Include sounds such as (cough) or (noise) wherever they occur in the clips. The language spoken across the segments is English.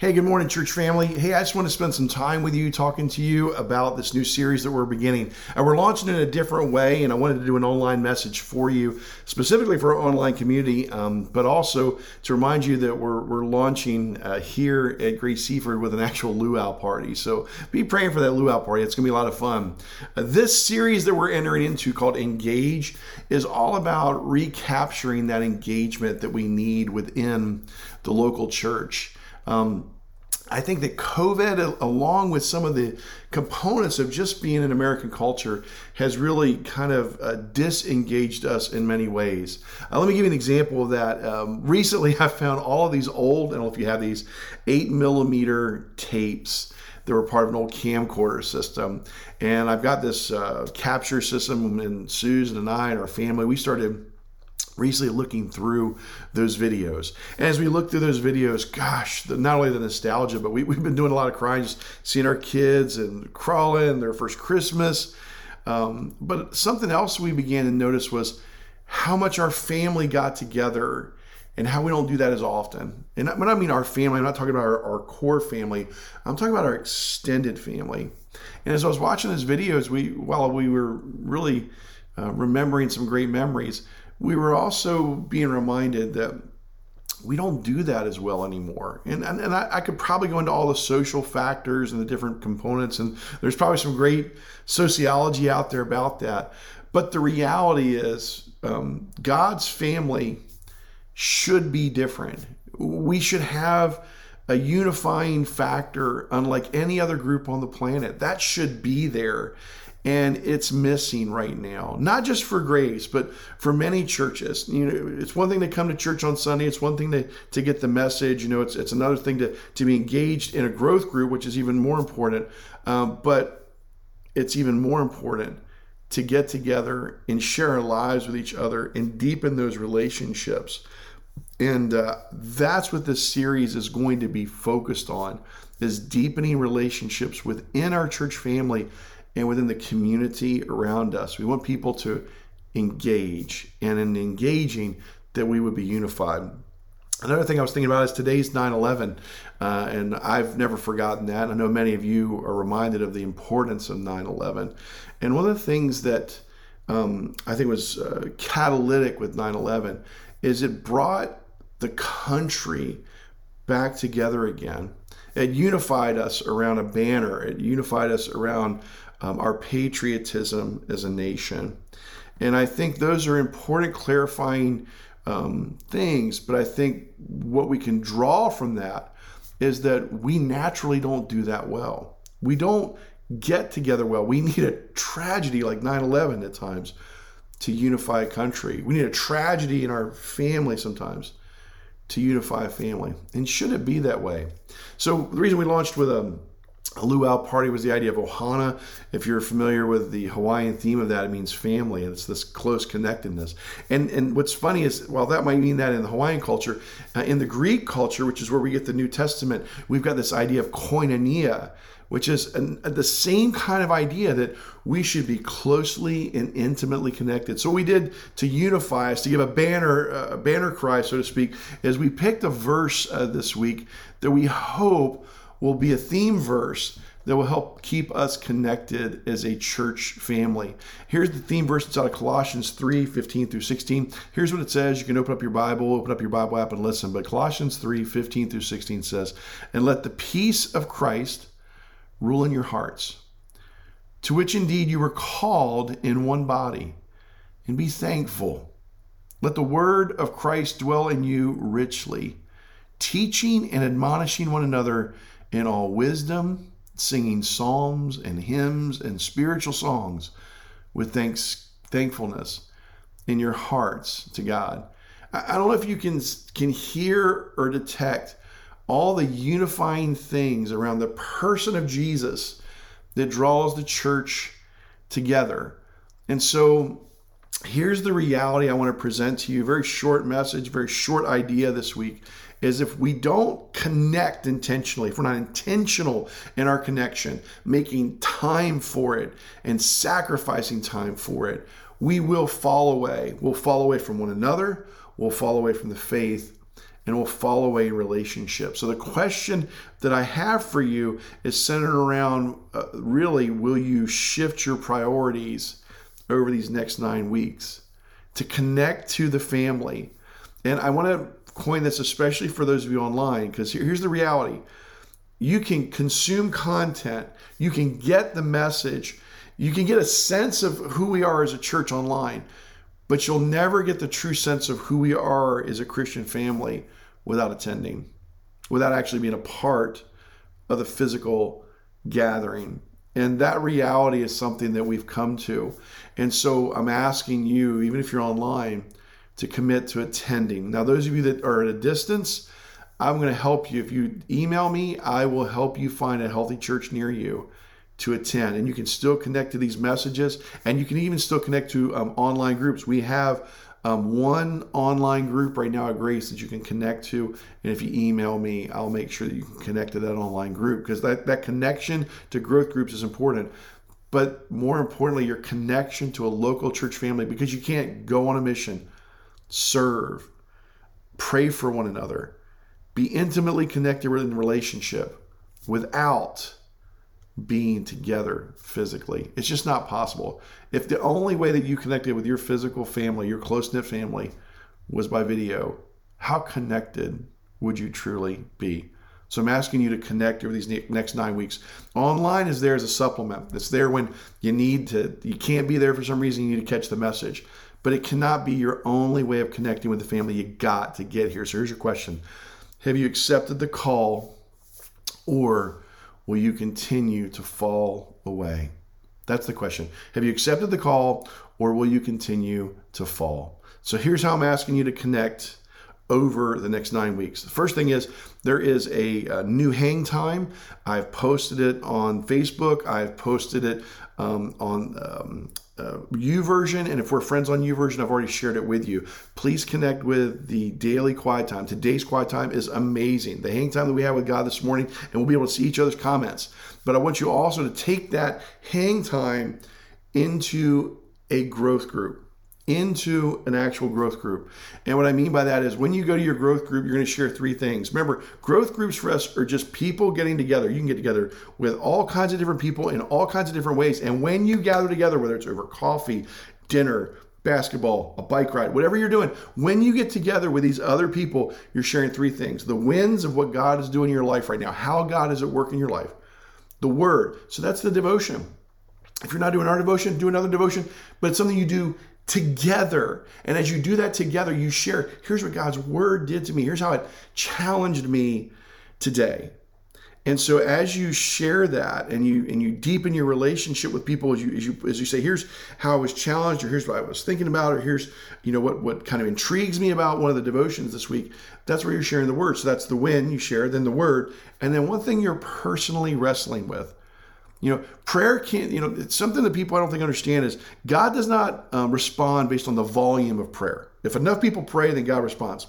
Hey, good morning, church family. Hey, I just want to spend some time with you talking to you about this new series that we're beginning. And we're launching in a different way, and I wanted to do an online message for you, specifically for our online community, um, but also to remind you that we're, we're launching uh, here at Grace Seaford with an actual luau party. So be praying for that luau party. It's going to be a lot of fun. Uh, this series that we're entering into called Engage is all about recapturing that engagement that we need within the local church. Um, I think that COVID, along with some of the components of just being in American culture, has really kind of uh, disengaged us in many ways. Uh, let me give you an example of that. Um, recently, (laughs) I found all of these old, I don't know if you have these, eight millimeter tapes that were part of an old camcorder system. And I've got this uh, capture system, and Susan and I and our family, we started recently looking through those videos. And as we look through those videos, gosh, the, not only the nostalgia, but we, have been doing a lot of crying, just seeing our kids and crawling their first Christmas. Um, but something else we began to notice was how much our family got together and how we don't do that as often. And when I mean our family, I'm not talking about our, our core family, I'm talking about our extended family. And as I was watching those videos, we while we were really uh, remembering some great memories, we were also being reminded that we don't do that as well anymore. And, and, and I, I, could probably go into all the social factors and the different components, and there's probably some great sociology out there about that. But the reality is, um, God's family should be different. We should have a unifying factor unlike any other group on the planet. That should be there and it's missing right now not just for grace but for many churches. You know it's one thing to come to church on sunday. It's one thing to, to get the message. You know it's, it's another thing to, to be engaged in a growth group which is even more important. Um, but it's even more important to get together and share our lives with each other and deepen those relationships. And uh, that's what this series is going to be focused on is deepening relationships within our church family and within the community around us. We want people to engage, and in engaging, that we would be unified. Another thing I was thinking about is today's 9 11, uh, and I've never forgotten that. I know many of you are reminded of the importance of 9 11. And one of the things that um, I think was uh, catalytic with 9 11 is it brought the country back together again. It unified us around a banner, it unified us around um, our patriotism as a nation. And I think those are important clarifying um, things, but I think what we can draw from that is that we naturally don't do that well. We don't get together well. We (laughs) need a tragedy like 9 11 at times to unify a country. We need a tragedy in our family sometimes to unify a family. And should it be that way? So, the reason we launched with a um, a luau party was the idea of ohana. If you're familiar with the Hawaiian theme of that, it means family, and it's this close connectedness. And and what's funny is, while that might mean that in the Hawaiian culture, uh, in the Greek culture, which is where we get the New Testament, we've got this idea of koinonia, which is an, the same kind of idea that we should be closely and intimately connected. So we did to unify us, to give a banner, a banner cry, so to speak, is we picked a verse uh, this week that we hope will be a theme verse that will help keep us connected as a church family. Here's the theme verse. It's out of Colossians 3 15 through 16. Here's what it says. You can open up your Bible, open up your Bible app, and listen. But Colossians 3 15 through 16 says, And let the peace of Christ rule in your hearts, to which indeed you were called in one body, and be thankful. Let the word of Christ dwell in you richly, teaching and admonishing one another in all wisdom, singing psalms and hymns and spiritual songs with thanks, thankfulness in your hearts to God. I don't know if you can can hear or detect all the unifying things around the person of Jesus that draws the church together. And so here's the reality I want to present to you. Very short message, very short idea this week is if we don't connect intentionally, if we're not intentional in our connection, making time for it and sacrificing time for it, we will fall away. We'll fall away from one another, we'll fall away from the faith, and we'll fall away in relationship. So the question that I have for you is centered around uh, really will you shift your priorities over these next 9 weeks to connect to the family. And I want to coin this especially for those of you online because here's the reality. You can consume content, you can get the message, you can get a sense of who we are as a church online but you'll never get the true sense of who we are as a Christian family without attending, without actually being a part of the physical gathering. And that reality is something that we've come to. And so I'm asking you, even if you're online, to commit to attending. Now, those of you that are at a distance, I'm going to help you. If you email me, I will help you find a healthy church near you to attend. And you can still connect to these messages and you can even still connect to um, online groups. We have um, one online group right now at Grace that you can connect to. And if you email me, I'll make sure that you can connect to that online group because that, that connection to growth groups is important. But more importantly, your connection to a local church family because you can't go on a mission, serve, pray for one another, be intimately connected in relationship without being together physically. It's just not possible. If the only way that you connected with your physical family, your close knit family, was by video, how connected would you truly be? So I'm asking you to connect over these next nine weeks. Online is there as a supplement. It's there when you need to, you can't be there for some reason, you need to catch the message. But it cannot be your only way of connecting with the family. You got to get here. So here's your question Have you accepted the call or will you continue to fall away? That's the question. Have you accepted the call or will you continue to fall? So here's how I'm asking you to connect over the next nine weeks. The first thing is there is a, a new hang time. I've posted it on Facebook. I've posted it um, on um, uh, YouVersion, and if we're friends on YouVersion, I've already shared it with you. Please connect with the daily quiet time. Today's quiet time is amazing. The hang time that we had with God this morning, and we'll be able to see each other's comments. But I want you also to take that hang time into a growth group into an actual growth group. And what I mean by that is when you go to your growth group, you're going to share three things. Remember, growth groups for us are just people getting together. You can get together with all kinds of different people in all kinds of different ways. And when you gather together, whether it's over coffee, dinner, basketball, a bike ride, whatever you're doing, when you get together with these other people, you're sharing three things the wins of what God is doing in your life right now, how God is at work in your life, the word. So that's the devotion. If you're not doing our devotion, do another devotion, but it's something you do together. And as you do that together, you share here's what God's word did to me, here's how it challenged me today. And so as you share that and you and you deepen your relationship with people as you as you as you say, here's how I was challenged, or here's what I was thinking about, or here's you know what what kind of intrigues me about one of the devotions this week. That's where you're sharing the word. So that's the win you share, then the word, and then one thing you're personally wrestling with. You know, prayer can't, you know, it's something that people I don't think understand is God does not um, respond based on the volume of prayer. If enough people pray, then God responds.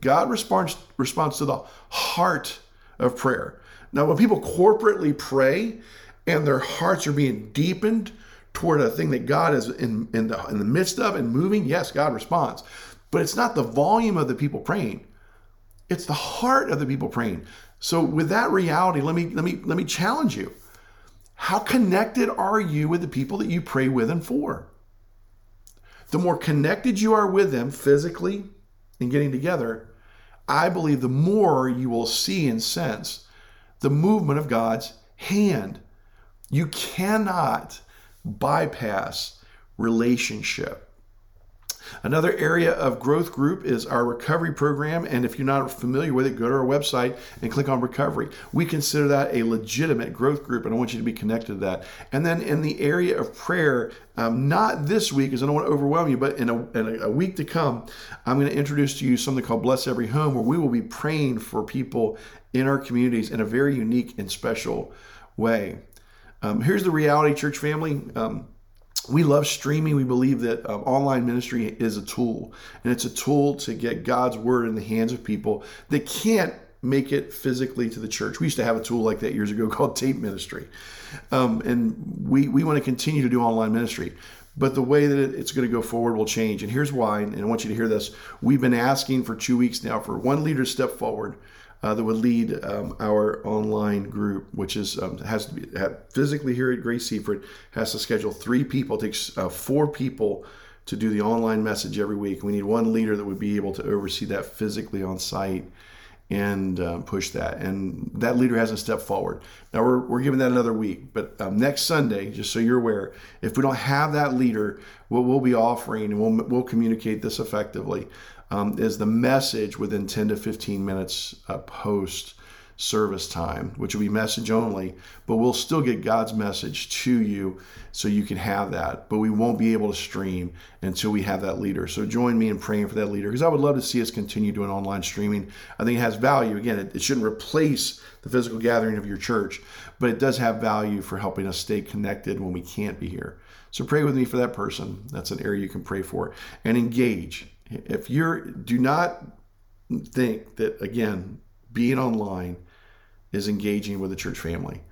God responds responds to the heart of prayer. Now, when people corporately pray and their hearts are being deepened toward a thing that God is in, in, the, in the midst of and moving, yes, God responds. But it's not the volume of the people praying, it's the heart of the people praying. So with that reality, let me let me let me challenge you. How connected are you with the people that you pray with and for? The more connected you are with them physically and getting together, I believe the more you will see and sense the movement of God's hand. You cannot bypass relationship. Another area of growth group is our recovery program. And if you're not familiar with it, go to our website and click on recovery. We consider that a legitimate growth group, and I want you to be connected to that. And then in the area of prayer, um, not this week, because I don't want to overwhelm you, but in, a, in a week to come, I'm going to introduce to you something called Bless Every Home, where we will be praying for people in our communities in a very unique and special way. Um, here's the reality, church family. Um, we love streaming. We believe that um, online ministry is a tool, and it's a tool to get God's word in the hands of people that can't make it physically to the church. We used to have a tool like that years ago (laughs) called tape ministry, um, and we we want to continue to do online ministry. but the way that it's going to go forward will change. And here's why, and I want you to hear this. We've been asking for two weeks now for one leader to step forward uh, that would lead um, our online group, which is um, has to be physically here at Grace Seaford, has to schedule three people. Takes uh, four people to do the online message every week. We need one leader that would be able to oversee that physically on site and um, push that. And that leader hasn't stepped forward. Now we're, we're giving that another week. But um, next Sunday, just so you're aware, if we don't have that leader, what we'll be offering, and we'll, we'll communicate this effectively, um, is the message within 10 to 15 minutes uh, post service time, which will be message only, but we'll still get God's message to you so you can have that. But we won't be able to stream until we have that leader. So join me in praying for that leader because I would love to see us continue doing online streaming. I think it has value. Again, it, it shouldn't replace the physical gathering of your church, but it does have value for helping us stay connected when we can't be here. So pray with me for that person. That's an area you can pray for and engage. If you're, do not think that, again, being online is engaging with the church family.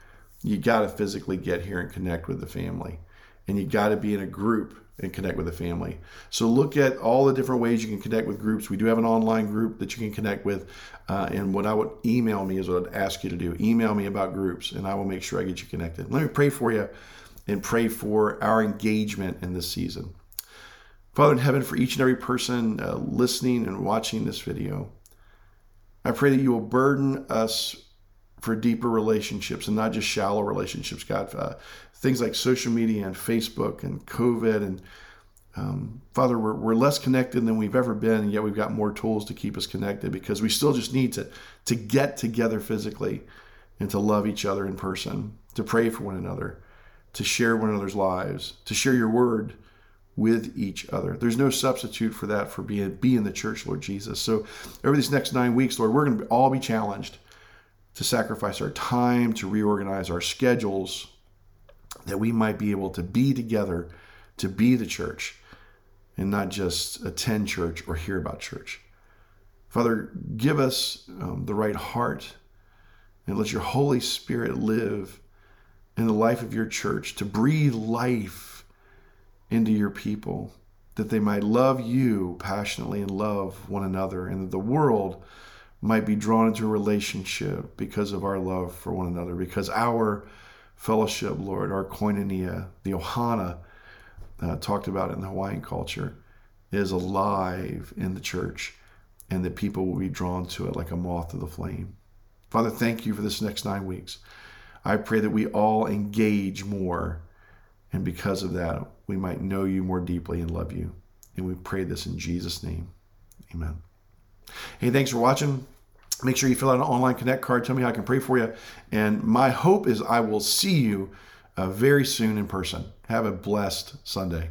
You got to physically get here and connect with the family. And you got to be in a group and connect with the family. So look at all the different ways you can connect with groups. We do have an online group that you can connect with. Uh, and what I would email me is what I'd ask you to do. Email me about groups and I will make sure I get you connected. Let me pray for you and pray for our engagement in this season. Father in heaven, for each and every person uh, listening and watching this video, I pray that you will burden us for deeper relationships and not just shallow relationships, God. Uh, things like social media and Facebook and COVID. And um, Father, we're, we're less connected than we've ever been, and yet we've got more tools to keep us connected because we still just need to, to get together physically and to love each other in person, to pray for one another, to share one another's lives, to share your word with each other. There's no substitute for that for being be in the church, Lord Jesus. So over these next nine weeks, Lord, we're going to all be challenged to sacrifice our time, to reorganize our schedules, that we might be able to be together, to be the church, and not just attend church or hear about church. Father, give us um, the right heart and let your Holy Spirit live in the life of your church to breathe life into your people, that they might love you passionately and love one another, and that the world might be drawn into a relationship because of our love for one another, because our fellowship, Lord, our koinonia, the ohana uh, talked about in the Hawaiian culture, is alive in the church, and that people will be drawn to it like a moth to the flame. Father, thank you for this next nine weeks. I pray that we all engage more, and because of that, we might know you more deeply and love you. And we pray this in Jesus' name. Amen. Hey, thanks for watching. Make sure you fill out an online connect card. Tell me how I can pray for you. And my hope is I will see you uh, very soon in person. Have a blessed Sunday.